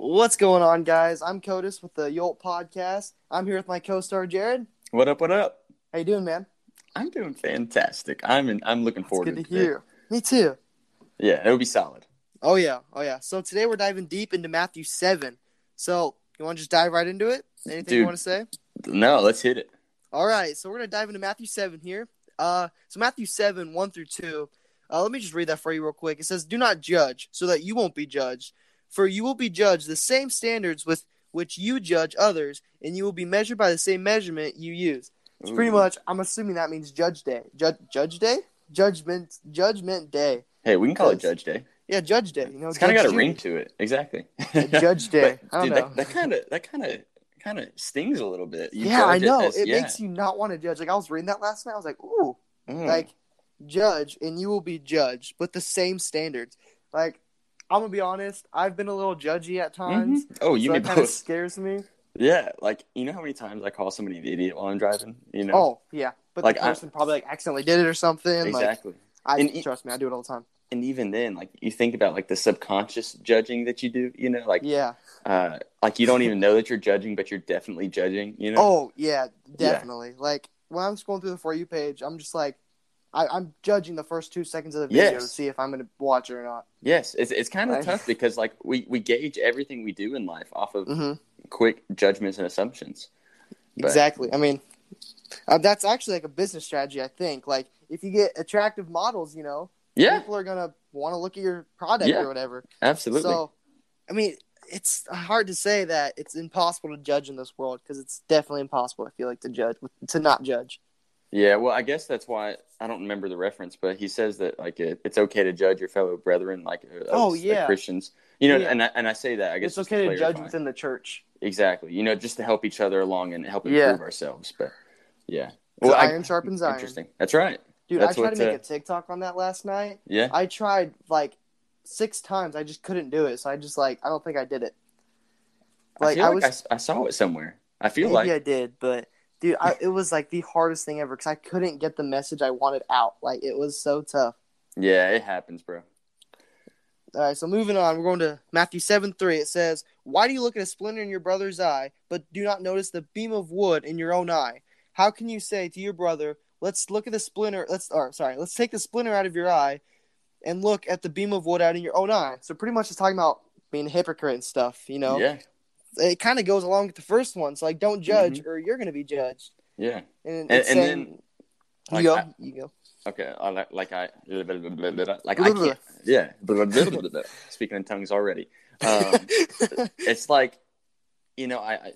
What's going on, guys? I'm Codis with the Yolt Podcast. I'm here with my co-star Jared. What up? What up? How you doing, man? I'm doing fantastic. I'm in, I'm looking It's forward good to to today. hear. Me too. Yeah, it'll be solid. Oh yeah, oh yeah. So today we're diving deep into Matthew seven. So you want to just dive right into it? Anything you want to say? No, let's hit it. All right, so we're gonna dive into Matthew seven here. Uh, so Matthew seven one through two. Uh, let me just read that for you real quick. It says, "Do not judge, so that you won't be judged. For you will be judged the same standards with which you judge others, and you will be measured by the same measurement you use." It's pretty much. I'm assuming that means Judge Day. Judge Judge Day. Judgment Judgment Day. Hey, we can call it Judge Day. Yeah, Judge Day. You know, It's kind of got a ring to it. Exactly. Judge Day. But, I don't dude, know. that kind of that kind of kind of stings a little bit. You yeah, I know. as- it yeah. makes you not want to judge. Like I was reading that last night. I was like, ooh, Mm. like judge, and you will be judged with the same standards. Like I'm gonna be honest. I've been a little judgy at times. Mhm. Oh, you so that kind of scares me. Yeah, like you know how many times I call somebody an idiot while I'm driving. You know. Oh yeah, but Like, the I- person probably like accidentally did it or something. exactly. Like I And e- trust me, I do it all the time. and even then, like you think about like the subconscious judging that you do. You know, like Yeah. uh, like you don't even know that you're judging, but you're definitely judging. You know. Oh yeah, definitely. Like when I'm scrolling through the for you page, I'm just like, I, I'm judging the first two seconds of the video Yes. to see if I'm gonna watch it or not. Yes, it's it's kind of Right. tough because like we we gauge everything we do in life off of hmm quick judgments and assumptions. But- Exactly. I mean, uh, that's actually like a business strategy. I think. Like if you get attractive models, you know, Yeah, people are gonna want to look at your product Yeah. or whatever. absolutely. So, I mean, it's hard to say that it's impossible to judge in this world because it's definitely impossible. I feel like to judge to not judge. yeah, well, I guess that's why I don't remember the reference, but he says that like it, it's okay to judge your fellow brethren, like uh, Oh, us, like, yeah. Christians. You know, Yeah. and I, and I say that I guess It's okay to judge within the church. exactly. You know, just to help each other along and help Yeah. improve ourselves. But yeah, Well, I- iron sharpens iron. Interesting. That's right. Dude, That's I tried to make uh, a TikTok on that last night. Yeah. I tried like six times. I just couldn't do it. So I just like I don't think I did it. I Like feel I like was I, saw it somewhere. I feel maybe like I did, but dude, I, it was like the hardest thing ever because I couldn't get the message I wanted out. Like it was so tough. yeah, it happens, bro. All right, so moving on, we're going to Matthew seven three. It says, "Why do you look at a splinter in your brother's eye, but do not notice the beam of wood in your own eye? How can you say to your brother, Let's look at the splinter. Let's, or sorry, let's take the splinter out of your eye, and look at the beam of wood out in your own eye." So pretty much, it's talking about being a hypocrite and stuff. You know, Yeah. It kind of goes along with the first one. So like, don't judge, or you're going to be judged. Yeah. And, And- and saying, then, you like, go, I- you go. Okay, I like like I like I can't. Yeah, speaking in tongues already. Um, it's like, you know, I, I,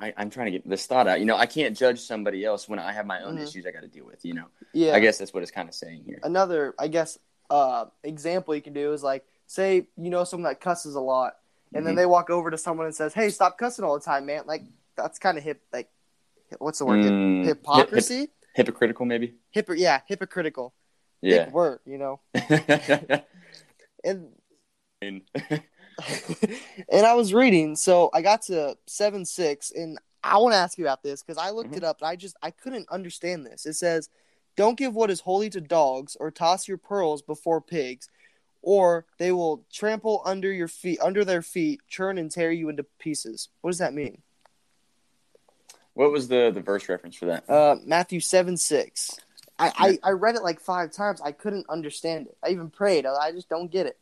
I I'm trying to get this thought out. You know, I can't judge somebody else when I have my own Mhm. issues I got to deal with. You know, yeah, I guess that's what it's kind of saying here. another i guess uh example you can do is like say you know someone that cusses a lot and then Mhm. they walk over to someone and says hey stop cussing all the time man like that's kind of hip like what's the word Mm, hypocrisy hip- hypocritical, maybe. Hypo- yeah hypocritical Yeah. big word you know and And- i was reading so i got to 7 6 and i want to ask you about this because i looked Mhm. it up and i just i couldn't understand this it says don't give what is holy to dogs or toss your pearls before pigs or they will trample under your feet under their feet churn and tear you into pieces what does that mean what was the the verse reference for that? uh matthew 7 6 I, I, I read it like five times. I couldn't understand it. I even prayed. I just don't get it.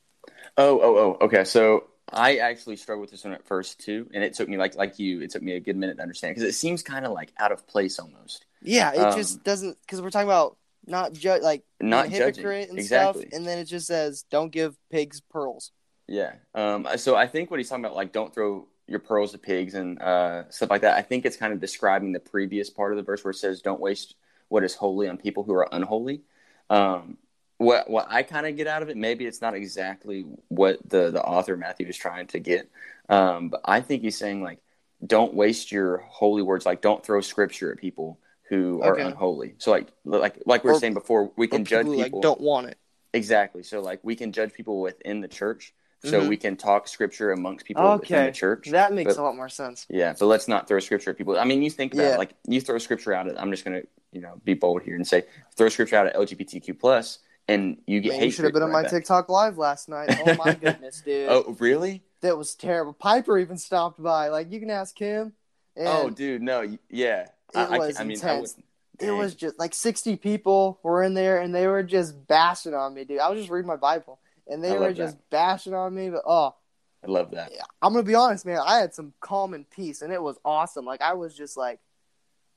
Oh, oh, oh. Okay, so I actually struggled with this one at first too, and it took me like like you, it took me a good minute to understand because it seems kind of like out of place almost. Yeah, it Um, just doesn't because we're talking about not judge like Not hypocrite and exactly. stuff, and then it just says don't give pigs pearls. Yeah. Um. So I think what he's talking about, like, don't throw your pearls to pigs and uh, stuff like that. I think it's kind of describing the previous part of the verse where it says, "Don't waste what is holy on people who are unholy." Um. What what I kind of get out of it, maybe it's not exactly what the the author Matthew is trying to get. Um. But I think he's saying like, don't waste your holy words. Like, don't throw scripture at people who are Okay. unholy. So like like like we were Or- saying before, we can judge people. like don't want it. Exactly. So like we can judge people within the church. So Mhm. we can talk scripture amongst people within Okay, the church. that makes but- a lot more sense. Yeah, but let's not throw scripture at people. I mean, you think about Yeah. it, like you throw scripture out at I'm just gonna, you know, be bold here and say throw scripture out at LGBTQ plus and you get Man, hate. you should have been on my back. TikTok live last night. Oh my goodness, dude. Oh, really? that was terrible. Piper even stopped by. Like you can ask him. Oh, and oh, dude, no, yeah. It I, was I mean, I intense. wouldn't- it was just like sixty people were in there, and they were just bashing on me, dude. I was just reading my Bible, and they were just bashing on me. But oh, I love that. I'm gonna be honest, man. I had some calm and peace, and it was awesome. Like I was just like,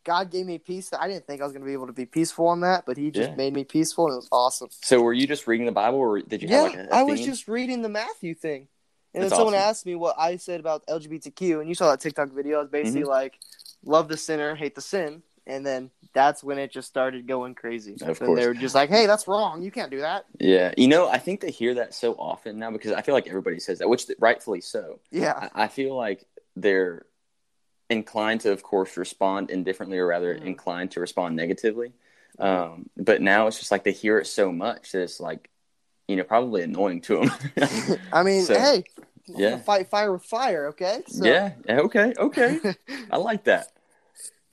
God gave me peace. I didn't think I was gonna be able to be peaceful on that, but He just Yeah. made me peaceful, and it was awesome. So, were you just reading the Bible, or did you yeah, have like a, a I was just reading the Matthew thing, and That's then someone awesome. asked me what I said about LGBTQ, and you saw that TikTok video. I was basically Mm-hmm. like, love the sinner, hate the sin, and then that's when it just started going crazy. Of and course. they were just like, hey, that's wrong. You can't do that. Yeah, you know, I think they hear that so often now because I feel like everybody says that, which rightfully so. Yeah, I, I feel like they're inclined to, of course, respond indifferently, or rather, Mhm. inclined to respond negatively. Um, but now it's just like they hear it so much that it's like, you know, probably annoying to them. I mean, So, hey, yeah. fight fire with fire. Okay. So, yeah. Okay. Okay. I like that.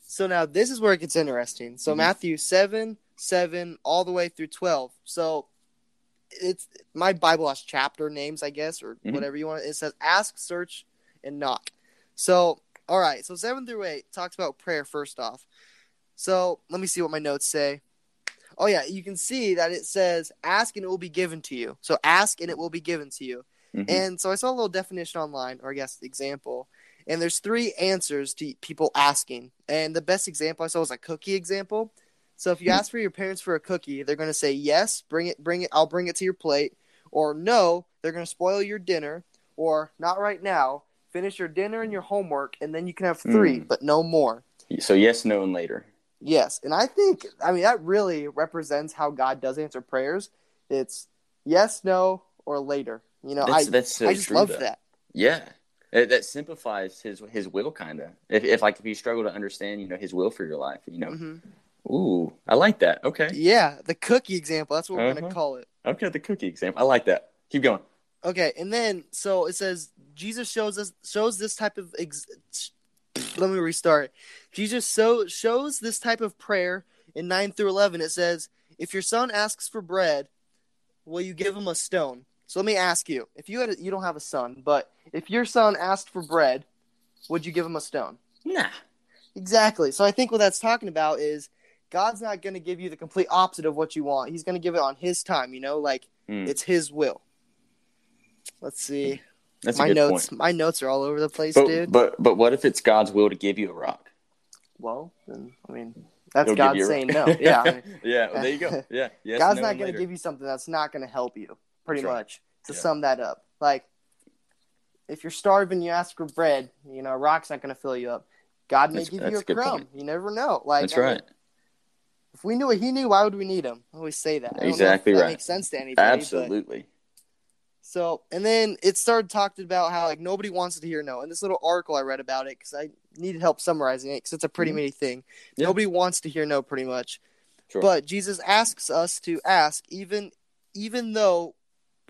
So now this is where it gets interesting. So Mhm. Matthew seven, seven, all the way through twelve. So it's my Bible has chapter names, I guess, or Mhm. whatever you want. It says ask, search, and knock. So all right, so seven through eight talks about prayer first off. So let me see what my notes say. Oh yeah, you can see that it says ask and it will be given to you. So ask and it will be given to you. Mhm. And so I saw a little definition online, or I guess example. And there's three answers to people asking. And the best example I saw was a cookie example. So if you ask for your parents for a cookie, they're going to say yes, bring it, bring it, I'll bring it to your plate. Or no, they're going to spoil your dinner. Or not right now, finish your dinner and your homework, and then you can have three, Mm. but no more. so yes, no, and later. Yes, and I think I mean that really represents how God does answer prayers. It's yes, no, or later. You know, That's I that's so I just true, love though. that. Yeah. It, that simplifies his his will kind of. If, if like if you struggle to understand, you know, his will for your life, you know. hmm Ooh, I like that. Okay. Yeah, the cookie example. That's what we're Uh-huh. gonna call it. Okay, the cookie example. I like that. Keep going. Okay, and then so it says Jesus shows us shows this type of ex- let me restart. Jesus so shows this type of prayer in nine through eleven. It says, "If your son asks for bread, will you give him a stone?" So let me ask you: If you had a, you don't have a son, but if your son asked for bread, would you give him a stone? Nah. Exactly. So I think what that's talking about is God's not going to give you the complete opposite of what you want. He's going to give it on His time. You know, like Mm, it's His will. Let's see. that's a my good notes. point. My notes are all over the place, But, dude. but but what if it's God's will to give you a rock? Well, then I mean, that's He'll God saying rock. no. Yeah. I mean, yeah. Well, there you go. Yeah. Yes, God's no, not going to give you something that's not going to help you. Pretty That's right. much. To Yeah. sum that up, like if you're starving, you ask for bread. You know, a rock's not going to fill you up. God may That's- give you a a crumb. point. You never know. Like That's I mean, right. if we knew what he knew, why would we need him? I always say that. I don't know if Exactly right. makes sense to anybody. but- Absolutely. So, and then it started talking about how like nobody wants to hear no. And this little article I read about it because I needed help summarizing it because it's a pretty Mhm. many thing. Yeah. Nobody wants to hear no, pretty much. Sure. But Jesus asks us to ask, even even though.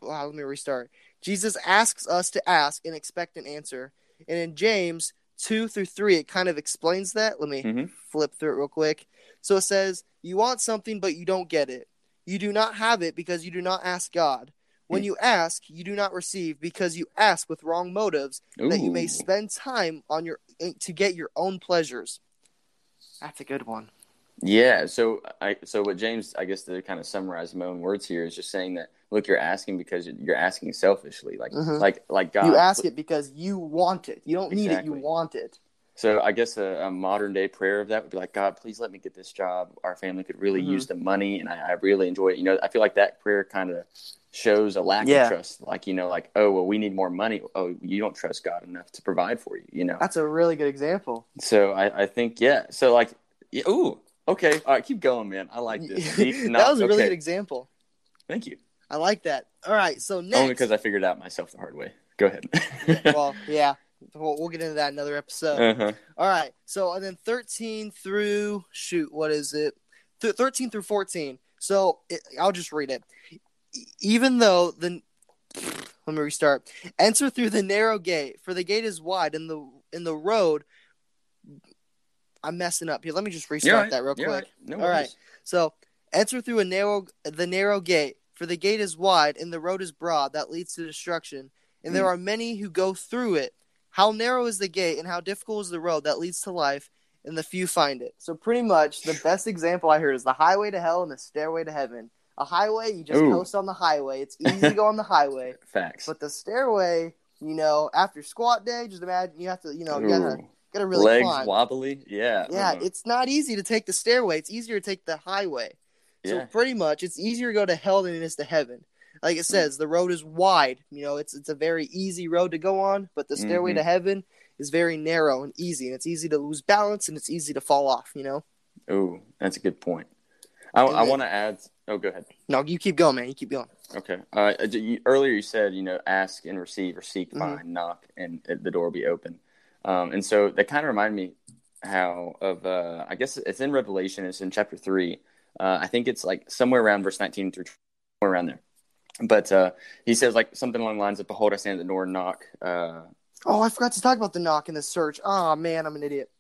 Wow, let me restart. Jesus asks us to ask and expect an answer. And in James two through three, it kind of explains that. Let me Mhm. flip through it real quick. So it says, "You want something, but you don't get it. You do not have it because you do not ask God." When you ask, you do not receive because you ask with wrong motives, that you may spend time on your to get your own pleasures. That's a good one. Yeah. So I so what James I guess to kind of summarize my own words here is just saying that look you're asking because you're asking selfishly like Mhm. like like God you ask it because you want it. You don't need it. You want it. So I guess a, a modern day prayer of that would be like, God, please let me get this job. Our family could really Mhm. use the money, and I, I really enjoy it. You know, I feel like that prayer kind of shows a lack Yeah. of trust. Like, you know, like, oh, well, we need more money. Oh, you don't trust God enough to provide for you. You know. That's a really good example. So I, I think, yeah. So like, yeah, ooh, okay, all right, keep going, man. I like this. Deep that was a really okay. good example. Thank you. I like that. All right, so next. Only because I figured out myself the hard way. Go ahead. well, yeah, we'll, we'll get into that another episode. uh-huh. All right. So and then 13 through shoot, what is it? Th- 13 through 14. So it, I'll just read it. Even though the let me restart. Enter through the narrow gate, for the gate is wide and the in the road I'm messing up here. Let me just restart right. that real You're quick. right. No All right. worries. So enter through a narrow the narrow gate, for the gate is wide and the road is broad that leads to destruction, and there Mm. are many who go through it. How narrow is the gate, and how difficult is the road that leads to life, and the few find it. So pretty much, the best example I heard is the highway to hell and the stairway to heaven. A highway, you just Ooh. coast on the highway. It's easy to go on the highway, Facts. but the stairway, you know, after squat day, just imagine you have to, you know, Ooh. gotta gotta really Legs climb. wobbly. Yeah. Yeah, uh-uh. it's not easy to take the stairway. It's easier to take the highway. So yeah. pretty much, it's easier to go to hell than it is to heaven. Like it says, the road is wide. You know, it's it's a very easy road to go on, but the stairway Mhm. to heaven is very narrow and easy, and it's easy to lose balance and it's easy to fall off. You know. Ooh, that's a good point. I, I want to add. Oh, go ahead. No, you keep going, man. You keep going. Okay. Uh, you, earlier you said, you know, ask and receive, or seek, Mhm. find, knock, and it, the door will be open. Um, and so that kind of reminded me how of uh, I guess it's in Revelation. It's in chapter three. Uh, I think it's like somewhere around verse nineteen through around there. But uh, he says like something along the lines of, "Behold, I stand at the door and knock." Uh, Oh, I forgot to talk about the knock and the search. Oh man, I'm an idiot.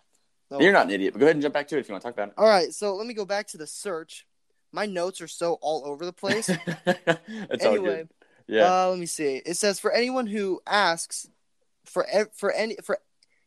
No. You're not an idiot, but go ahead and jump back to it if you want to talk about it. All right, so let me go back to the search. My notes are so all over the place. it. it's all anyway, good. Yeah. Uh, let me see. It says for anyone who asks, for for any for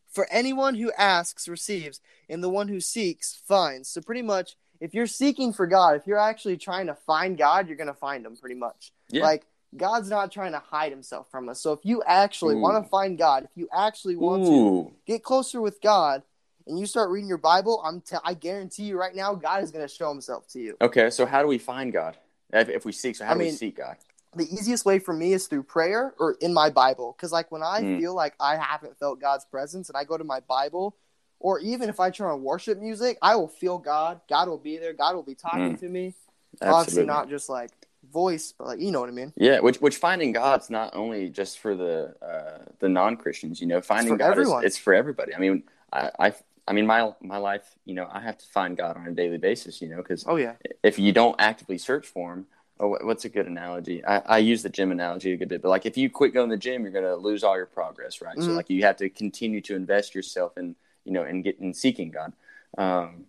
for anyone who asks receives, and the one who seeks finds. So pretty much, if you're seeking for God, if you're actually trying to find God, you're gonna find Him. Pretty much, yeah. like God's not trying to hide Himself from us. So if you actually Ooh. want to find God, if you actually want to get closer with God, and you start reading your Bible, I'm t- I guarantee you right now, God is gonna show Himself to you. Okay, so how do we find God? If, if we seek, so how I do we seek God? the easiest way for me is through prayer or in my Bible. Because like when I Mm. feel like I haven't felt God's presence and I go to my Bible, or even if I turn on worship music, I will feel God. God will be there. God will be talking Mm. to me. Obviously not just like voice, but like you know what I mean. Yeah, which which finding God's not only just for the uh, the non Christians. You know, finding God everyone. is it's for everybody. I mean, I, I I mean my my life. You know, I have to find God on a daily basis. You know, because Oh yeah. if you don't actively search for Him, oh, what's a good analogy? I, I use the gym analogy a good bit, but like if you quit going to the gym, you're going to lose all your progress, right? So Mhm. like you have to continue to invest yourself in you know in getting seeking God. Um,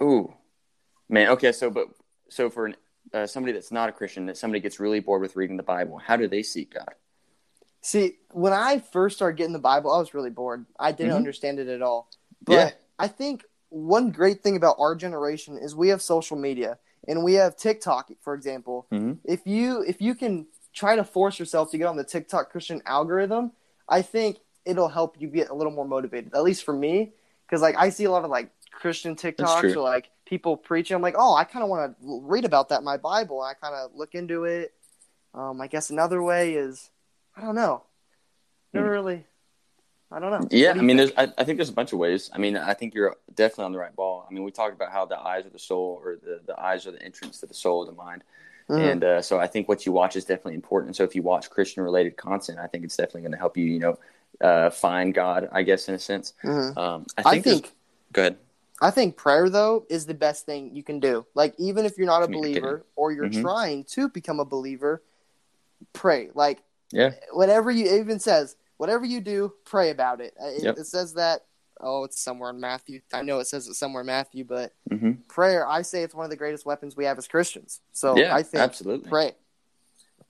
ooh, man. Okay, so but so for an, uh, somebody that's not a Christian, that somebody gets really bored with reading the Bible, how do they seek God? See, when I first started getting the Bible, I was really bored. I didn't Mhm. understand it at all. But Yeah. I think one great thing about our generation is we have social media and we have TikTok, for example. Mhm. If you if you can try to force yourself to get on the TikTok Christian algorithm, I think it'll help you get a little more motivated. At least for me, because like I see a lot of like Christian TikToks or like people preaching. I'm like, oh, I kind of want to read about that in my Bible. And I kind of look into it. Um, I guess another way is, I don't know. Never Hmm. really. I don't know. Yeah, do I mean, think? there's, I, I think there's a bunch of ways. I mean, I think you're definitely on the right ball. I mean, we talked about how the eyes are the soul, or the, the eyes are the entrance to the soul of the mind. Mhm. And uh, so I think what you watch is definitely important. So if you watch Christian related content, I think it's definitely going to help you, you know, uh, find God, I guess, in a sense. Mhm. Um, I I think, there's- think go ahead. I think prayer though is the best thing you can do. Like even if you're not a believer or you're Mhm. trying to become a believer, pray. Like Yeah. whatever you it even says, whatever you do, pray about it. Uh, It, Yep. it says that. Oh, it's somewhere in Matthew. I know it says it somewhere in Matthew, but hmm prayer. I say it's one of the greatest weapons we have as Christians. So yeah, I think absolutely. pray.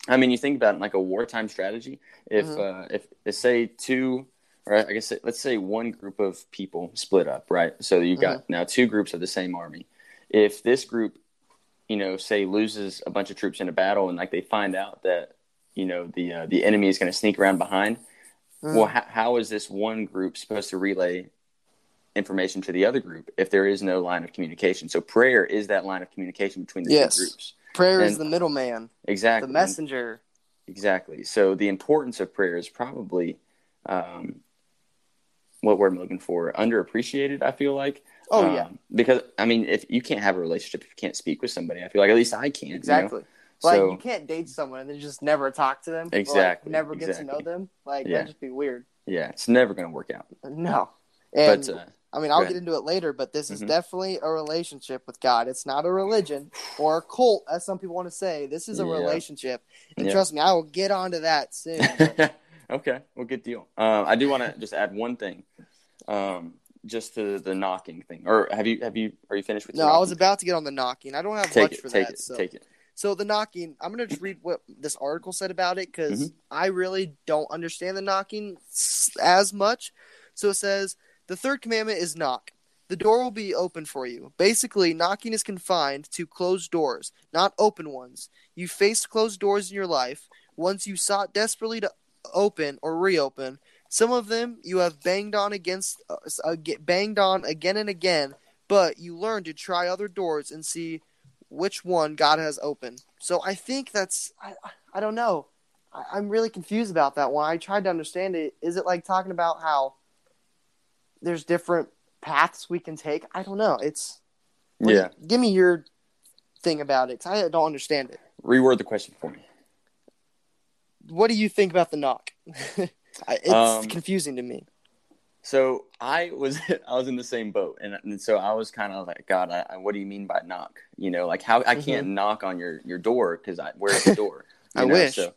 I mean, you think about it like a wartime strategy. If Mhm. uh, if, if say two, or I guess let's say one group of people split up, right? So you've got Mm-hmm. now two groups of the same army. If this group, you know, say loses a bunch of troops in a battle, and like they find out that you know the uh, the enemy is going to sneak around behind, Mhm. well, how, how is this one group supposed to relay information to the other group if there is no line of communication? So prayer is that line of communication between the Yes. two groups. Prayer is the middleman, Exactly. the messenger. Exactly. So the importance of prayer is probably um, what word I'm looking for underappreciated. I feel like. Oh Um, yeah, Because I mean, if you can't have a relationship if you can't speak with somebody, I feel like at least I can. you know? exactly. Like So you can't date someone and then just never talk to them. or, like, Exactly, never get to know them. Like Yeah. that'd just be weird. yeah, it's never going to work out. No. And but uh, I mean, I'll ahead. get into it later, but this is Mhm. definitely a relationship with God. It's not a religion or a cult, as some people want to say. This is a Yeah. relationship. And Yeah. trust me, I will get onto that soon. okay, well, good deal. Um, I do want to just add one thing, um, just to the knocking thing. Or have you have you are you finished with? no, I was about to get on the knocking. I don't have take much it, for take that. it, so. take it. So the knocking, I'm gonna just read what this article said about it because Mhm. I really don't understand the knocking as much. So it says the third commandment is knock. The door will be open for you. Basically, knocking is confined to closed doors, not open ones. You faced closed doors in your life. Once you sought desperately to open or reopen. Some of them you have banged on against, uh, uh, banged on again and again, but you learn to try other doors and see which one God has opened. So I think that's I, I- I don't know. I, I'm really confused about that one. I tried to understand it. Is it like talking about how there's different paths we can take? I don't know. It's you- Yeah. give me your thing about it. 'cause I don't understand it. Reword the question for me. What do you think about the knock? It's Um, confusing to me. So I was I was in the same boat, and, and so I was kind of like, God, I, I, what do you mean by knock? You know, like how I can't knock on your your door because I where's the door? Mm-hmm. I know, wish. So,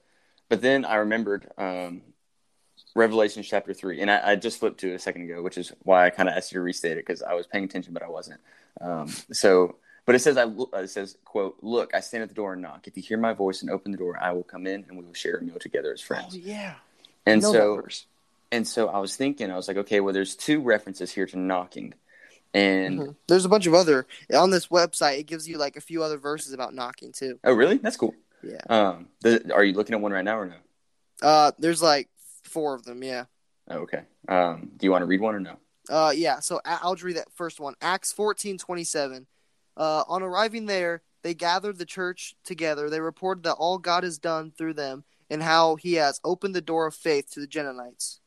but then I remembered um, Revelation chapter three, and I, I just flipped to it a second ago, which is why I kind of asked you to restate it because I was paying attention, but I wasn't. Um, so, but it says I it says quote, look, I stand at the door and knock. If you hear my voice and open the door, I will come in and we will share a meal together as friends." Oh yeah. and so and so I was thinking, I was like, okay, well, there's two references here to knocking, and Mhm. There's a bunch of other on this website. It gives you like a few other verses about knocking too. oh, really? That's cool. Yeah. Um, the, are you looking at one right now or no? Uh, there's like four of them. Yeah. Oh, okay. Um, do you want to read one or no? Uh, yeah. So I'll read that first one. Acts fourteen twenty seven. Uh, on arriving there, they gathered the church together. They reported that all God has done through them and how He has opened the door of faith to the Genonites.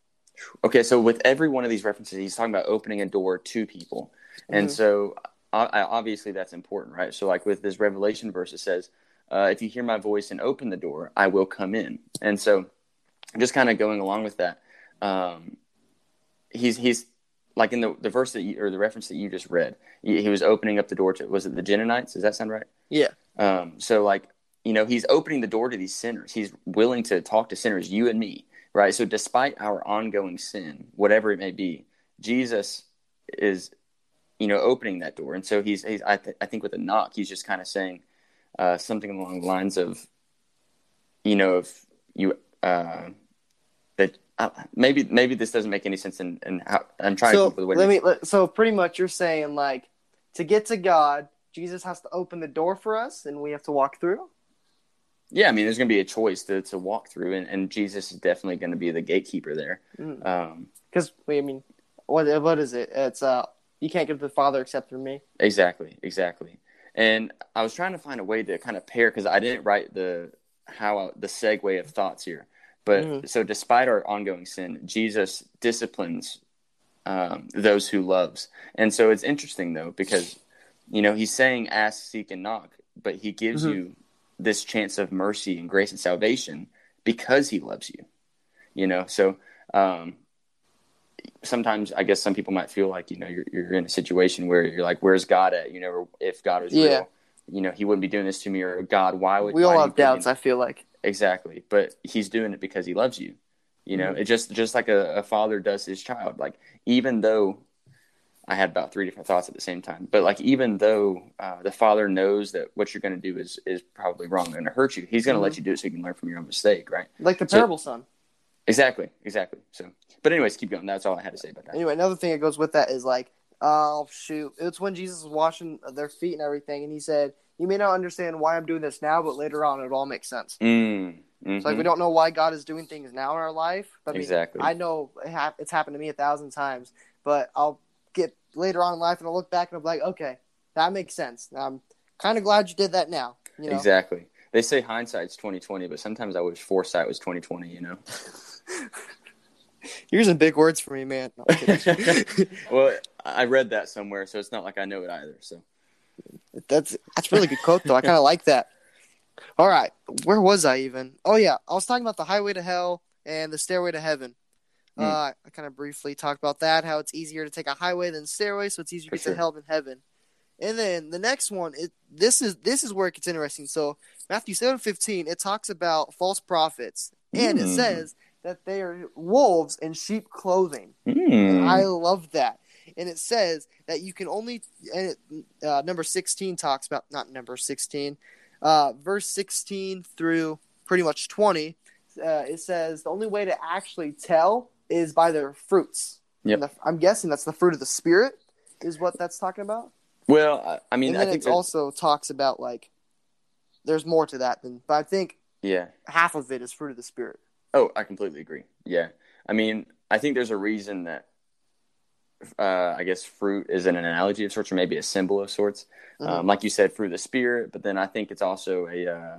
Okay, so with every one of these references, he's talking about opening a door to people, and Mhm. so obviously that's important, right? So, like with this Revelation verse, it says, uh, "If you hear my voice and open the door, I will come in." And so, just kind of going along with that, um, he's he's like in the the verse that you, or the reference that you just read, he, he was opening up the door to was it the Genonites? Does that sound right? Yeah. Um, so like you know he's opening the door to these sinners. He's willing to talk to sinners, you and me, right? So despite our ongoing sin, whatever it may be, Jesus is you know opening that door, and so he's he's I, th- I think with a knock, he's just kind of saying uh, something along the lines of you know if you uh, that uh, maybe maybe this doesn't make any sense, and I'm trying to So come up with a way let me. Let, so pretty much, you're saying like to get to God, Jesus has to open the door for us, and we have to walk through. Yeah, I mean, there's going to be a choice to, to walk through, and, and Jesus is definitely going to be the gatekeeper there. Mm. Um, Because I mean, what what is it? It's uh, you can't get to the Father except through me. exactly, exactly. And I was trying to find a way to kind of pair because I didn't write the how the segue of thoughts here. But Mhm. so, despite our ongoing sin, Jesus disciplines um, those who loves, and so it's interesting though because you know he's saying ask, seek, and knock, but he gives Mhm. you this chance of mercy and grace and salvation because he loves you. You know, so um, sometimes I guess some people might feel like you know you're you're in a situation where you're like, where's God at? You know, if God is Yeah. real, you know, He wouldn't be doing this to me, or God, why would We all have you put me in- doubts. I feel like. Exactly, but he's doing it because he loves you. You know, Mhm. it just just like a, a father does his child. Like even though I had about three different thoughts at the same time, but like even though uh, the father knows that what you're going to do is is probably wrong and to hurt you, he's going to let Mhm. you do it so you can learn from your own mistake, right? Like the So- son. Exactly, exactly. So, but anyways, keep going. That's all I had to say about that. Anyway, another thing that goes with that is like, oh shoot, it's when Jesus was washing their feet and everything, and he said, "You may not understand why I'm doing this now, but later on, it all makes sense." Mm, It's like we don't know why God is doing things now in our life. But I mean, Exactly. I know it hap- it's happened to me a thousand times, but I'll get later on in life and I'll look back and I'll be like, okay, that makes sense. I'm kind of glad you did that now. You know, Exactly. They say hindsight's twenty twenty, but sometimes I wish foresight was twenty twenty. You know. you're using big words for me, man. No, well, I read that somewhere, so it's not like I know it either. So. That's that's really good quote though. I kind of like that. All right, where was I even? Oh yeah, I was talking about the highway to hell and the stairway to heaven. Hmm. Uh, I kind of briefly talked about that. How it's easier to take a highway than stairway, so it's easier to get sure. to hell than heaven. And then the next one, it this is this is where it gets interesting. So Matthew seven fifteen, it talks about false prophets, and it Hmm. says that they are wolves in sheep clothing. Mm. I love that. And it says that you can only, and it, uh, number 16 talks about, not number 16, uh, verse 16 through pretty much 20, uh, it says the only way to actually tell is by their fruits. Yep. The, I'm guessing that's the fruit of the spirit, is what that's talking about. Well, I, mean, I think it also talks about like there's more to that than, but I think yeah. half of it is fruit of the spirit. Oh, I completely agree. Yeah. I mean, I think there's a reason that uh, I guess fruit is an analogy of sorts, or maybe a symbol of sorts. Mhm. Um, like you said, fruit of the spirit, but then I think it's also a uh,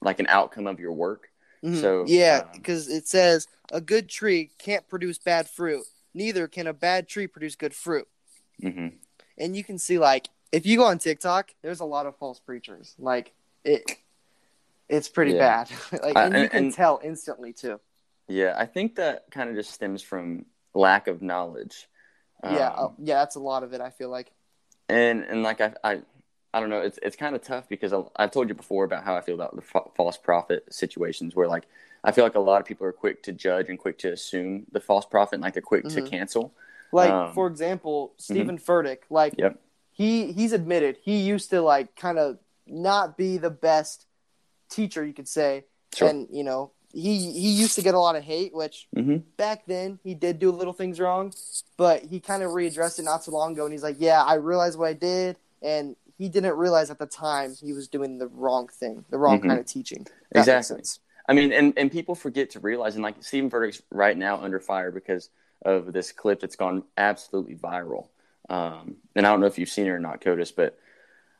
like an outcome of your work. Mhm. So, yeah, um, because it says a good tree can't produce bad fruit. Neither can a bad tree produce good fruit. hmm And you can see like if you go on TikTok, there's a lot of false preachers. Like it, it's pretty Yeah. bad. like I- and you can and- tell instantly too. Yeah, I think that kind of just stems from lack of knowledge. Yeah, Um, uh, yeah, that's a lot of it. I feel like. and and like I I, I don't know, it's it's kind of tough because I, I've told you before about how I feel about the fa- false prophet situations where like I feel like a lot of people are quick to judge and quick to assume the false prophet, and like they're quick to Mhm. cancel. Like Um, for example, Stephen Furtick. Like Yep. he he's admitted he used to like kind of not be the best teacher you could say, Sure. and you know he he used to get a lot of hate, which hmm back then he did do little things wrong, but he kind of readdressed it not so long ago, and he's like, "Yeah, I realized what I did," and he didn't realize at the time he was doing the wrong thing, the wrong Mhm. kind of teaching. That Exactly. I mean, and, and people forget to realize, and like Stephen Furtick's right now under fire because of this clip that's gone absolutely viral. Um, and I don't know if you've seen it or not, Codis, but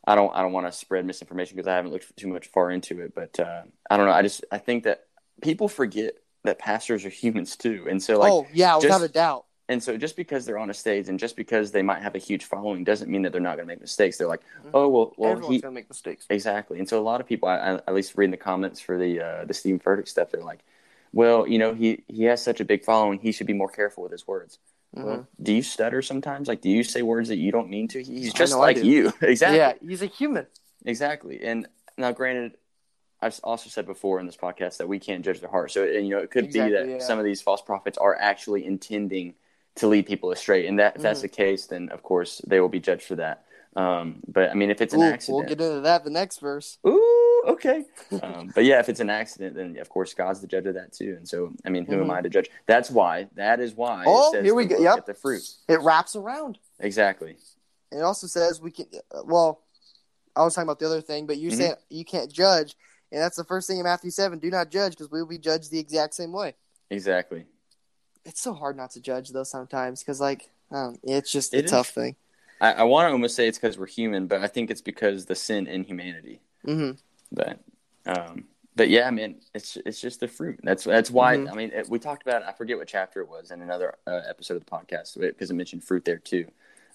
I don't I don't want to spread misinformation because I haven't looked too much far into it. But uh, I don't know. I just I think that people forget that pastors are humans too, and so like oh yeah, without just- a doubt. and so just because they're on a stage and just because they might have a huge following doesn't mean that they're not going to make mistakes. They're like, Mhm. oh well, well Everyone's gonna make mistakes. Exactly, and so a lot of people, I, I, at least reading the comments for the uh, the Stephen Furtick stuff, they're like, "Well, you know, he he has such a big following, he should be more careful with his words." Mhm. Well, do you stutter sometimes? Like, do you say words that you don't mean to? He's just like you, exactly, Yeah, he's a human. exactly. And now, granted, I've also said before in this podcast that we can't judge their heart. So, and, you know, it could be that yeah. some of these false prophets are actually intending to lead people astray, and that if that's Mhm. the case, then of course they will be judged for that. Um, but I mean, if it's an accident, we'll get into that the next verse. Ooh, okay. Um, but yeah, if it's an accident, then of course God's the judge of that too. And so, I mean, who am Mhm. I to judge? That's why. That is why. Oh, it says here we go. Yep. The fruit. It wraps around. Exactly. It also says we can. Well, I was talking about the other thing, but you Mhm. said you can't judge, and that's the first thing in Matthew seven. Do not judge, because we will be judged the exact same way. Exactly. It's so hard not to judge though sometimes, because like um, it's just a It is. tough thing. I, I want to almost say it's because we're human, but I think it's because the sin in humanity. hmm But, um, but yeah, I mean, it's it's just the fruit. That's that's why. Mhm. I mean, it, we talked about. I forget what chapter it was in another uh, episode of the podcast because it mentioned fruit there too.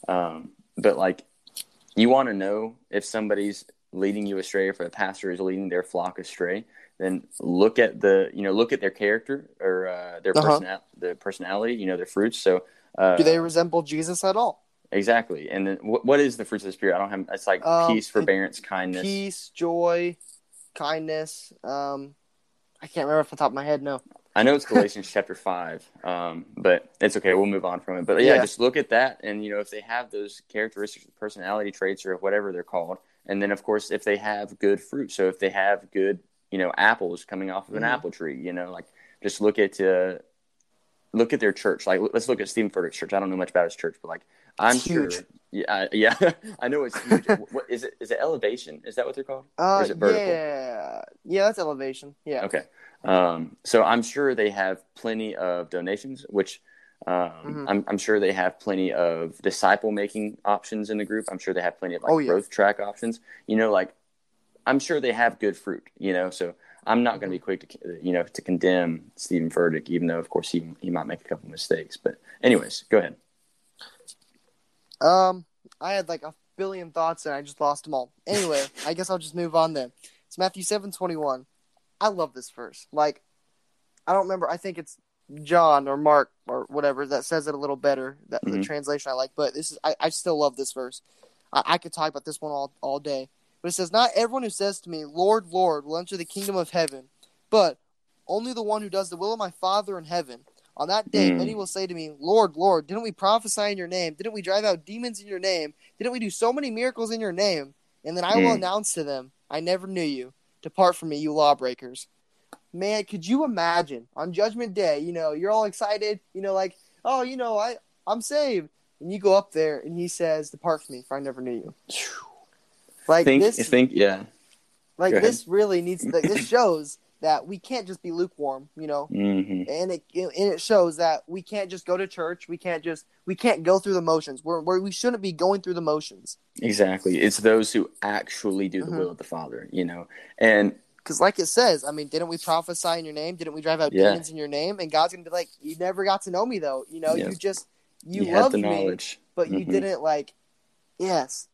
Um, but like, you want to know if somebody's leading you astray, if a pastor is leading their flock astray, then look at the you know look at their character or uh, their Uh-huh. personal their personality. You know their fruits. So. Uh, Do they resemble Jesus at all? exactly? And then what, what is the fruits of the spirit? I don't have. It's like Um, peace, forbearance, kindness. Peace, joy, kindness. Um, I can't remember off the top of my head. No. I know it's Galatians chapter five, um, but it's okay. We'll move on from it. But yeah, Yeah. just look at that, and you know if they have those characteristics, personality traits, or whatever they're called, and then of course if they have good fruit. So if they have good, you know, apples coming off of an Mhm. apple tree, you know, like just look at uh, look at their church. Like let's look at Stephen Furtick's church. I don't know much about his church, but like I'm It's sure. huge. Yeah, I, yeah, I know it's huge. what is it? Is it elevation? Is that what they're called? Uh, Or is it vertical? yeah, yeah, that's elevation. Yeah. Okay. Um, so I'm sure they have plenty of donations, which um, Mhm. I'm, I'm sure they have plenty of disciple making options in the group. I'm sure they have plenty of like Oh, yeah. growth track options. You know, like I'm sure they have good fruit. You know, so I'm not going to be quick to you know to condemn Stephen Furtick, even though of course he he might make a couple mistakes. But anyways, go ahead. Um, I had like a billion thoughts and I just lost them all. Anyway, I guess I'll just move on then. It's Matthew seven twenty one. I love this verse. Like, I don't remember. I think it's John or Mark or whatever that says it a little better. That the Mhm. translation I like, but this is I, I still love this verse. I, I could talk about this one all all day. But it says, "Not everyone who says to me, Lord, Lord, will enter the kingdom of heaven, but only the one who does the will of my Father in heaven." On that day, Mm. many will say to me, Lord, Lord, didn't we prophesy in your name? Didn't we drive out demons in your name? Didn't we do so many miracles in your name? and then I will Mm. announce to them, I never knew you. Depart from me, you lawbreakers. Man, could you imagine on Judgment Day? You know, you're all excited. You know, like, oh, you know, I I'm saved, and you go up there, and he says, "Depart from me, for I never knew you." Like think this, think yeah. like this really needs. Like, this shows that we can't just be lukewarm. You know, hmm and it and it shows that we can't just go to church. We can't just we can't go through the motions. We're, we're we shouldn't be going through the motions. Exactly. It's those who actually do the Mhm. will of the Father, you know. And Because, like it says, I mean, didn't we prophesy in your name? Didn't we drive out Yeah. demons in your name? And God's gonna be like, you never got to know me though. You know, Yeah. you just you, you, had loved me, knowledge. but you Mhm. didn't like. Yes,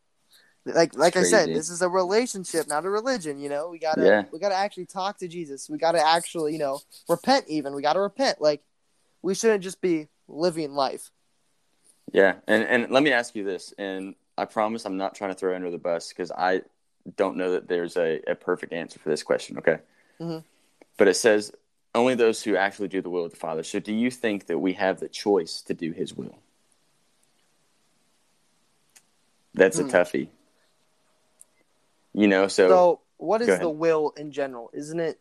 like like I said, this is a relationship, not a religion. You know, we gotta Yeah. we gotta actually talk to Jesus. We gotta actually, you know, repent. Even we gotta repent. Like we shouldn't just be living life. Yeah, and and let me ask you this, and I promise I'm not trying to throw under the bus because I don't know that there's a, a perfect answer for this question. Okay, Mhm. but it says only those who actually do the will of the Father. So, do you think that we have the choice to do His will? That's Hmm. a toughie. You know, so, So, what is the will in general? Isn't it?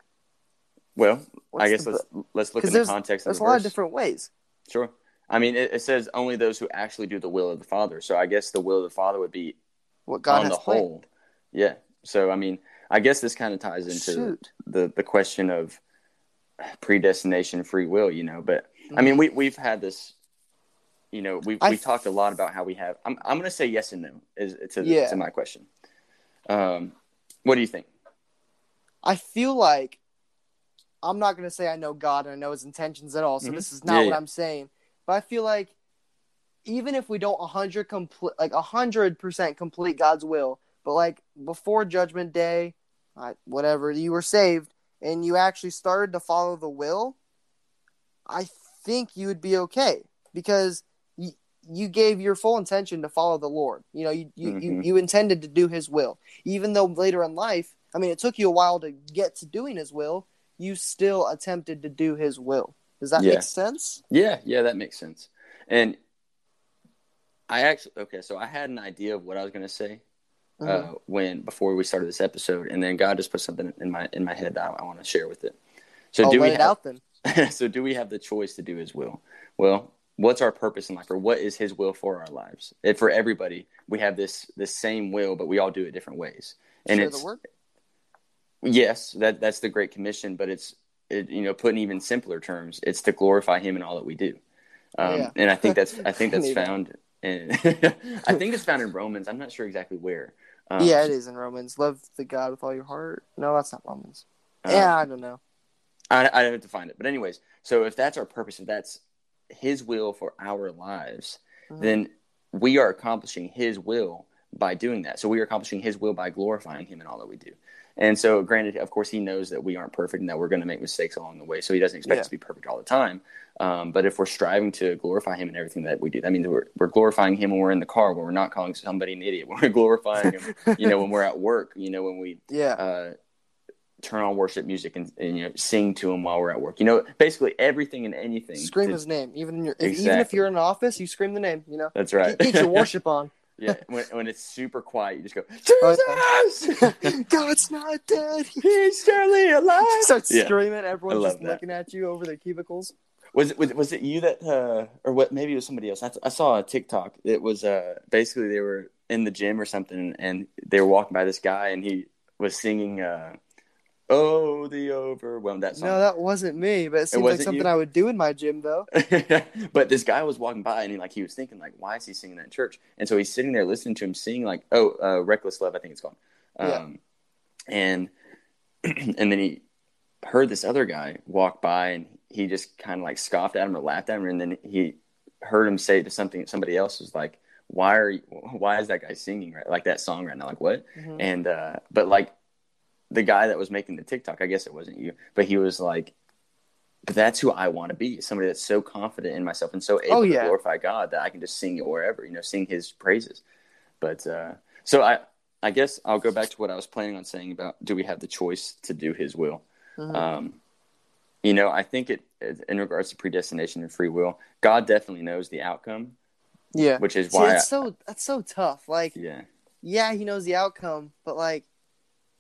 well, I guess the- let's let's look in the there's- context of There's the a lot of different ways. Sure. I mean, it, it says only those who actually do the will of the Father. So, I guess the will of the Father would be What God on has the planned. whole. Yeah. So I mean, I guess this kind of ties into Shoot. the the question of predestination, free will. You know, but I mean, we we've had this. You know, we Mm-hmm. I we talked a lot about how we have. I'm I'm going to say yes and no is to Yeah. to my question. Um, what do you think? I feel like I'm not going to say I know God and I know His intentions at all. So Mhm. this is not Yeah, what yeah. I'm saying. But I feel like even if we don't 100 complete, like 100 percent complete God's will, but like before Judgment Day, whatever you were saved and you actually started to follow the will, I think you would be okay because you, you gave your full intention to follow the Lord. You know, you, you, you, Mhm. you intended to do His will, even though later in life, I mean, it took you a while to get to doing His will. You still attempted to do His will. Does that Yeah. make sense? Yeah, yeah, that makes sense. And I actually okay, so I had an idea of what I was going to say Mhm. uh, when before we started this episode, and then God just put something in my in my head that I, I want to share with it. So oh, do we have, so do we have the choice to do His will? Well, what's our purpose in life, or what is His will for our lives? And for everybody, we have this this same will, but we all do it different ways. And Share it's the work. yes, that that's the Great Commission, but it's it, you know put in even simpler terms, it's to glorify Him in all that we do. Um, Yeah. And I think that's I think that's found in I think it's found in Romans. I'm not sure exactly where. Um, yeah, it is in Romans. Love the God with all your heart. No, that's not Romans. uh, yeah, I don't know. I, I don't have to find it. But anyways, so if that's our purpose, if that's His will for our lives, Mhm. then we are accomplishing His will by doing that. So we are accomplishing His will by glorifying Him in all that we do. And so, granted, of course, He knows that we aren't perfect and that we're going to make mistakes along the way. So He doesn't expect Yeah. us to be perfect all the time. Um, but if we're striving to glorify Him in everything that we do, that means we're, we're glorifying Him when we're in the car, when we're not calling somebody an idiot, when we're glorifying Him, you know, when we're at work, you know, when we yeah, uh, turn on worship music and, and you know sing to him while we're at work. You know, basically everything and anything. scream to- his name. Even in your, if, even if you're in an office, you scream the name. You know, That's right. get your worship on. Yeah, when, when it's super quiet, you just go, Oh, Jesus, God's not dead. he's surely alive. Start Yeah. screaming. Everyone's just that. looking at you over their cubicles. Was it was, was it you that uh, or what? Maybe it was somebody else. I, I saw a TikTok. It was uh, basically they were in the gym or something, and they were walking by this guy, and he was singing. Uh, Oh, the overwhelmed that song. No, that wasn't me. But it seems like something you? I would do in my gym, though. but this guy was walking by and he like he was thinking like why is he singing that in church and so he's sitting there listening to him sing like oh uh, reckless love i think it's called Yeah. um, and and then he heard this other guy walk by and he just kind of like scoffed at him or laughed at him and then he heard him say to something somebody else was like why are you why is that guy singing right like that song right now like what Mhm. and uh but like the guy that was making the tiktok i guess it wasn't you but he was like but that's who i want to be somebody that's so confident in myself and so able Oh, to glorify god that i can just sing it wherever you know sing his praises but uh so i i guess i'll go back to what i was planning on saying about do we have the choice to do his will Mhm. um you know i think it in regards to predestination and free will god definitely knows the outcome yeah. which is See, why it's so that's so tough. Like yeah yeah, he knows the outcome, but like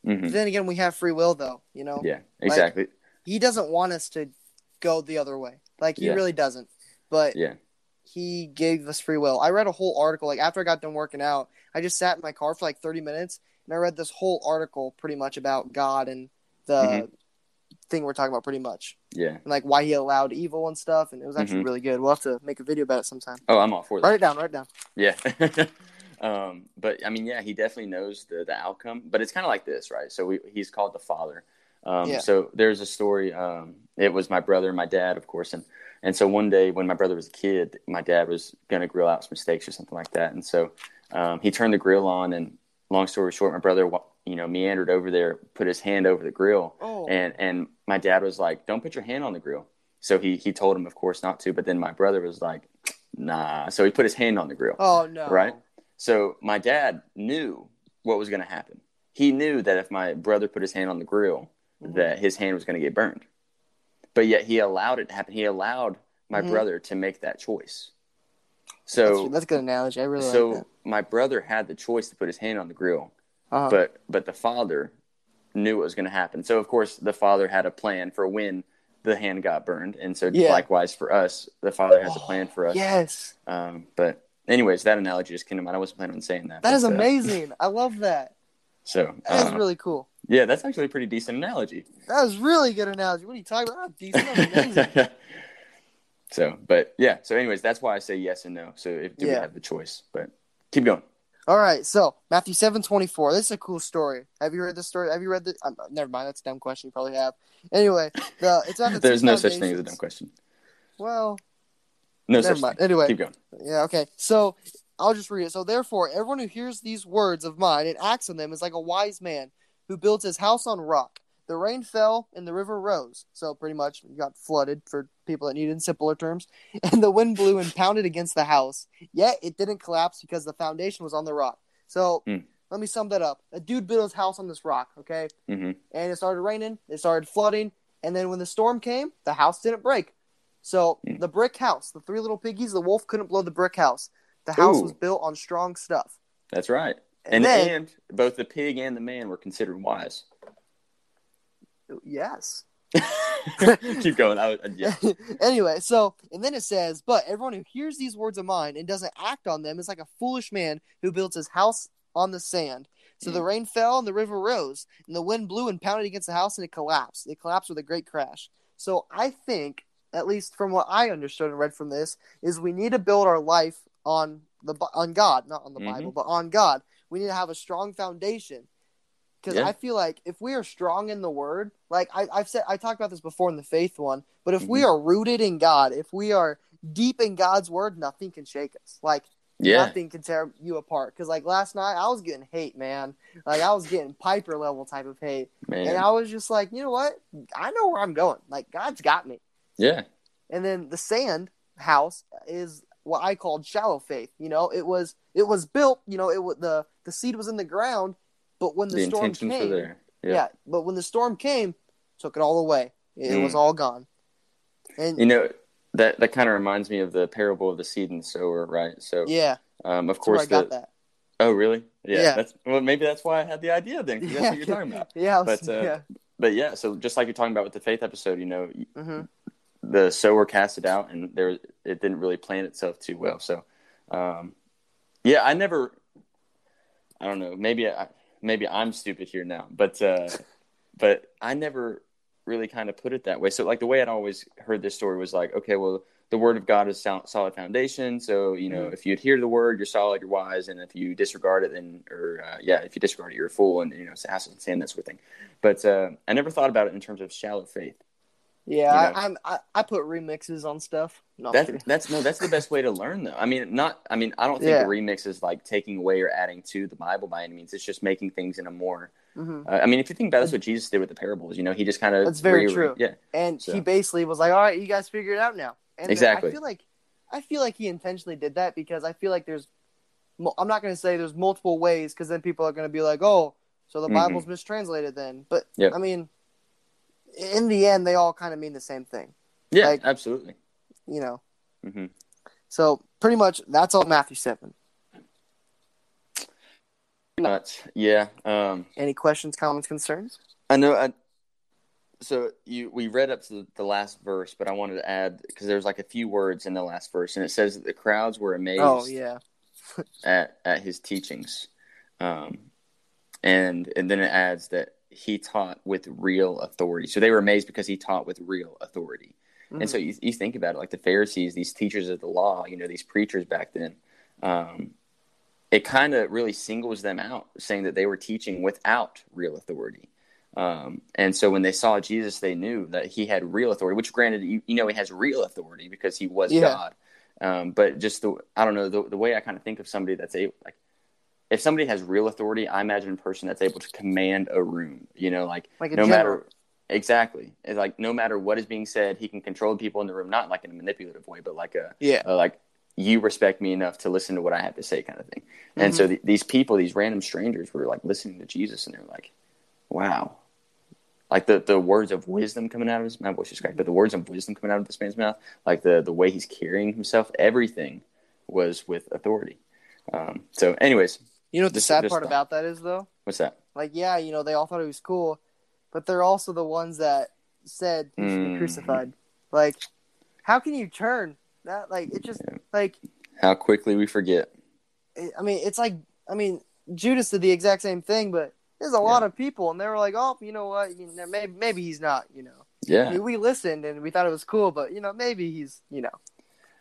Mhm. then again, we have free will though. You know, Yeah, exactly. he doesn't want us to go the other way. Like he Yeah. really doesn't. But Yeah. he gave us free will. I read a whole article like after I got done working out. I just sat in my car for like 30 minutes and I read this whole article pretty much about God and the Mhm. thing we're talking about pretty much Yeah. and like why he allowed evil and stuff and it was actually Mhm. really good. We'll have to make a video about it sometime. Oh, I'm all for that. Write it down, write it down. Yeah. um, but I mean, yeah, he definitely knows the, the outcome. But it's kind of like this, right? So we, he's called the father. Um, Yeah. So there's a story. Um, it was my brother and my dad, of course, and and so one day when my brother was a kid, my dad was going to grill out some steaks or something like that, and so um, he turned the grill on. And long story short, my brother, you know, meandered over there, put his hand over the grill, Oh. and and my dad was like, "Don't put your hand on the grill." So he he told him, of course, not to. But then my brother was like, "Nah." So he put his hand on the grill. oh no. Right? So my dad knew what was going to happen. He knew that if my brother put his hand on the grill, Mhm. that his hand was going to get burned. But yet he allowed it to happen. He allowed my Mhm. brother to make that choice. That's, So that's a good analogy. I really so like that. my brother had the choice to put his hand on the grill, Uh-huh. but but the father knew what was going to happen. So of course the father had a plan for when the hand got burned, and so Yeah. likewise for us, the father has a plan for us. yes. Um, but anyways, that analogy just came to mind. I wasn't planning on saying that. That is uh, amazing. I love that. So That is uh, really cool. yeah, that's actually a pretty decent analogy. That was really good analogy. What are you talking about? That's decent. Amazing. so, but yeah. So, anyways, that's why I say yes and no. So, if do we have the choice? But keep going. All right, so Matthew seven twenty four. This is a cool story. Have you heard this story? Have you read the? Um, never mind. That's a dumb question. You probably have. Anyway, the it's about the There's no such thing as a dumb question. Well, No never mind. thing. Anyway, Keep going. yeah, okay. So I'll just read it. So therefore, everyone who hears these words of mine and acts on them is like a wise man who builds his house on rock. The rain fell and the river rose. So pretty much got flooded for people that need in simpler terms. And the wind blew and pounded against the house. Yet it didn't collapse because the foundation was on the rock. So Hmm. let me sum that up. A dude built his house on this rock, okay? hmm and it started raining, it started flooding, and then when the storm came, the house didn't break. So Mm. the brick house, the three little piggies, the wolf couldn't blow the brick house. The house Ooh. was built on strong stuff. That's right. And, And then, and both the pig and the man were considered wise. yes. keep going. I, yeah. anyway, so and then it says, but everyone who hears these words of mine and doesn't act on them is like a foolish man who builds his house on the sand. So the Mm. rain fell and the river rose, and the wind blew and pounded against the house, and it collapsed. It collapsed with a great crash. So I think, at least from what I understood and read from this, is we need to build our life on the on God, not on the Mhm. Bible, but on God. We need to have a strong foundation. Because Yeah. I feel like if we are strong in the Word, like I, I've said, I talked about this before in the faith one, but if we Mm-hmm. are rooted in God, if we are deep in God's Word, nothing can shake us. Like Yeah. nothing can tear you apart. Because like last night, I was getting hate, man. Like I was getting Piper level type of hate, and I was just like, you know what? I know where I'm going. Like God's got me. Yeah. And then the sand house is what I called shallow faith. You know, it was it was built. You know, it was the the seed was in the ground, but when the, The storm came, there. yeah. Yeah. but when the storm came, took it all away. It, it was Mm. all gone. And You know that that kind of reminds me of the parable of the seed and the sower, right? So, yeah, um, of course, I got the, that. oh, really? Yeah, Yeah. That's well, maybe that's why I had the idea then. 'cause that's what you're talking about. yeah, was- But, uh, yeah. But yeah, so just like you're talking about with the faith episode, you know, hmm the sower cast it out, and there it didn't really plant itself too well. So, um, yeah, I never, I don't know, maybe I, maybe I'm stupid here now, but uh, but I never really kind of put it that way. So, like the way I'd always heard this story was like, okay, well, the word of God is sol- solid foundation. So, you know, Mhm. if you adhere to the word, you're solid, you're wise, and if you disregard it, then, or uh, yeah, if you disregard it, you're a fool, and you know, it's and sand, that sort of thing. But uh, I never thought about it in terms of shallow faith. Yeah, you know. I, I'm I, I put remixes on stuff. No, I'm That's that's no, that's the best way to learn though. I mean, not. I mean, I don't think Yeah. a remix is like taking away or adding to the Bible by any means. It's just making things in a more. Mhm. Uh, I mean, if you think about that's what Jesus did with the parables. You know, he just kind of. That's very true. Yeah, And So- he basically was like, "All right, you guys figure it out now." And Exactly. I feel like I feel like he intentionally did that because I feel like there's I'm not going to say there's multiple ways because then people are going to be like, "Oh, so the Mhm. Bible's mistranslated then." But Yep. I mean, in the end, they all kind of mean the same thing, yeah, Like- absolutely. you know. hmm So pretty much that's all Matthew seven. But yeah, um, Any questions, comments, concerns? I know. I, so you we read up to the, the last verse, but I wanted to add because there's like a few words in the last verse, and it says that the crowds were amazed Oh yeah. at at his teachings, um, and and then it adds that he taught with real authority. So they were amazed because he taught with real authority. Mhm. And so you, you think about it, like the Pharisees, these teachers of the law, you know, these preachers back then, um, it kind of really singles them out, saying that they were teaching without real authority. Um, and so when they saw Jesus, they knew that he had real authority, which granted, you, you know, he has real authority because he was Yeah. God. Um, but just the, I don't know, the, the way I kind of think of somebody that's able, like, if somebody has real authority, I imagine a person that's able to command a room, you know, like, Like a no general. matter exactly it's like no matter what is being said he can control people in the room not like in a manipulative way but like a, Yeah. a like you respect me enough to listen to what i have to say kind of thing and Mm-hmm. so the, these people these random strangers were like listening to jesus and they're like wow like the, the words of wisdom coming out of his my voice is cracked but the words of wisdom coming out of this man's mouth like the the way he's carrying himself everything was with authority um, so anyways You know what the sad part about that is though? what's that Like, yeah, you know, they all thought it was cool, but they're also the ones that said he should be Mhm. crucified. Like, how can you turn that? Like, it just Yeah. like how quickly we forget I mean, it's like I mean, Judas did the exact same thing, but there's a lot of people, and they were like, "Oh, you know what? You know, maybe maybe he's not." You know, yeah I mean, we listened and we thought it was cool, but you know, maybe he's you know.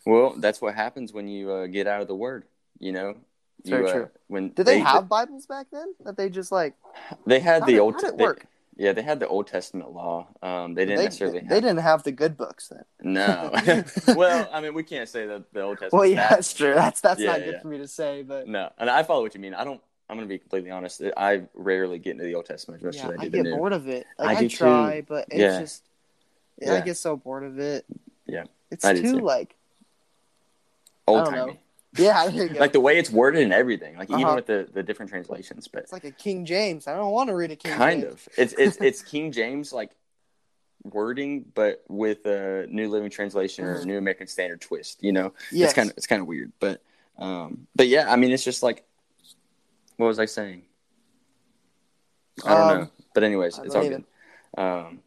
Well, that's what happens when you uh, get out of the word. You know, It's very You, uh, true. When Did they, have Bibles back then that they just like? They had How the did- old. how did it they- work? yeah, they had the Old Testament law. Um, they didn't they, necessarily. they have, didn't have the good books then. No. well, I mean, we can't say that the Old Testament. Well, yeah, that's true. That's that's Yeah, not good yeah. for me to say, but No, and I follow what you mean. I don't. I'm going to be completely honest. I rarely get into the Old Testament as yeah, as I I get bored of it. Like, I I, do try, too. but it's Yeah. just I get so bored of it. Yeah, it's too too. like Old timey, yeah, there you go. like the way it's worded and everything. Like even Uh-huh. with the the different translations, but it's like a King James. I don't want to read a King kind James. of. It's it's it's King James like wording, but with a New Living Translation or Mhm. a New American Standard twist. You know, Yes. it's kind of it's kind of weird, but um, but yeah, I mean, it's just like, what was I saying? I don't Um, know, but anyways, I it's all good. Um,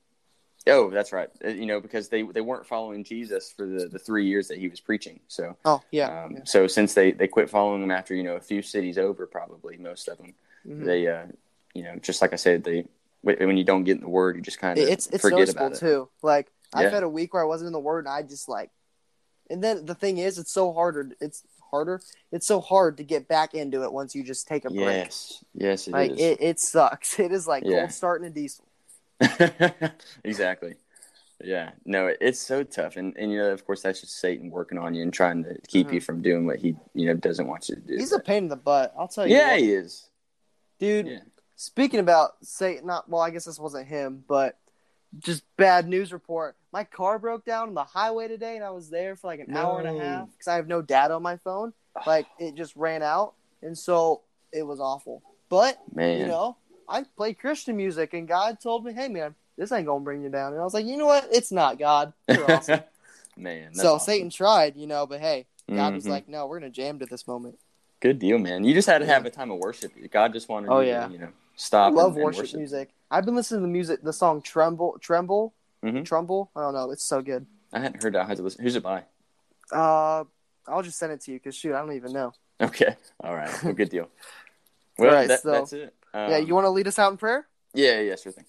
oh, that's right. Uh, You know, because they they weren't following Jesus for the the three years that he was preaching. So Oh yeah. um, yeah. so since they they quit following him after you know a few cities over, probably most of them Mhm. they uh you know just like i said they when you don't get in the word you just kind of it's it's forget noticeable about it too. Like I've had a week where I wasn't in the Word, and I just like. And then the thing is, it's so harder. It's harder. It's so hard to get back into it once you just take a break. yes yes it like is. it, it sucks. It is like Yeah. cold starting a diesel. exactly yeah no it's so tough and and you know of course that's just satan working on you and trying to keep Mhm. you from doing what he you know doesn't want you to do He's a pain in the butt. I'll tell you. yeah what. he is dude. yeah Speaking about Satan, not well. I guess this wasn't him, but just bad news report. My car broke down on the highway today, and I was there for like an hour and a half because I have no data on my phone. Like it just ran out, and so it was awful. But man you know, I play Christian music, and God told me, "Hey, man, this ain't gonna bring you down." And I was like, "You know what? It's not God. You're awesome." man so awesome. Satan tried, you know, but hey, God was Mhm. like, "No, we're gonna jam to this moment." good deal man you just had to have a time of worship god just wanted Oh, you yeah. to you know I stop love and, and worship, music. I've been listening to the music, the song "Tremble," "Tremble," Mhm. "Tremble." I don't know. It's so good. i hadn't heard that i had to listen who's it by Uh, I'll just send it to you because shoot, I don't even know. Okay. All right. Well, good deal. Well, right, that, so- that's it. Um, yeah, you want to lead us out in prayer? Yeah, yeah, sure thing.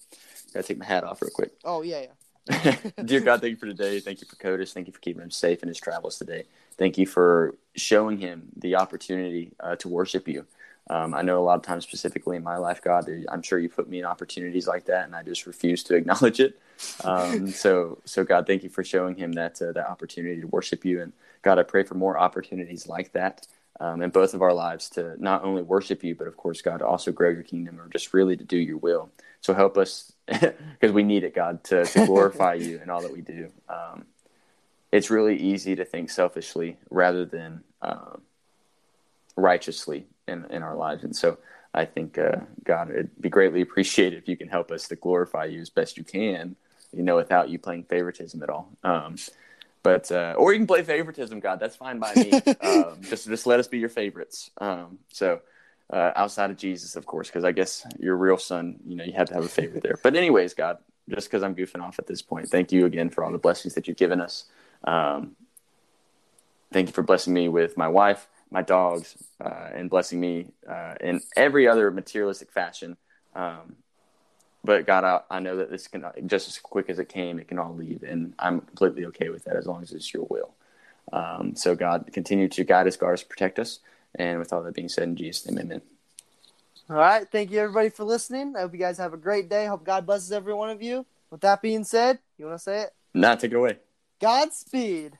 Gotta take my hat off real quick. Oh yeah, yeah. Dear God, thank you for today. Thank you for Codis. Thank you for keeping him safe in his travels today. Thank you for showing him the opportunity uh, to worship you. Um, I know a lot of times, specifically in my life, God, I'm sure you put me in opportunities like that, and I just refuse to acknowledge it. Um, so, so God, thank you for showing him that uh, that opportunity to worship you. And God, I pray for more opportunities like that um, in both of our lives to not only worship you, but of course, God, to also grow your kingdom or just really to do your will. So help us because we need it, God, to, to glorify you in all that we do. Um, it's really easy to think selfishly rather than um, righteously in, in our lives. And so I think, uh, God, it'd be greatly appreciated if you can help us to glorify you as best you can, you know, without you playing favoritism at all. Um, but uh, or you can play favoritism, God. That's fine by me. um, just just let us be your favorites. Um, so uh, outside of Jesus, of course, because I guess your real son, you know, you had to have a favorite there. But anyways, God, just because I'm goofing off at this point, thank you again for all the blessings that you've given us. Um, thank you for blessing me with my wife, my dogs, uh, and blessing me uh, in every other materialistic fashion. Um, but God, I, I, know that this can just as quick as it came, it can all leave, and I'm completely okay with that as long as it's your will. Um, so God, continue to guide us, guard us, protect us, and with all that being said, in Jesus' name, Amen. All right, thank you everybody for listening. I hope you guys have a great day. Hope God blesses every one of you. With that being said, you want to say it? Nah, take it away. Godspeed.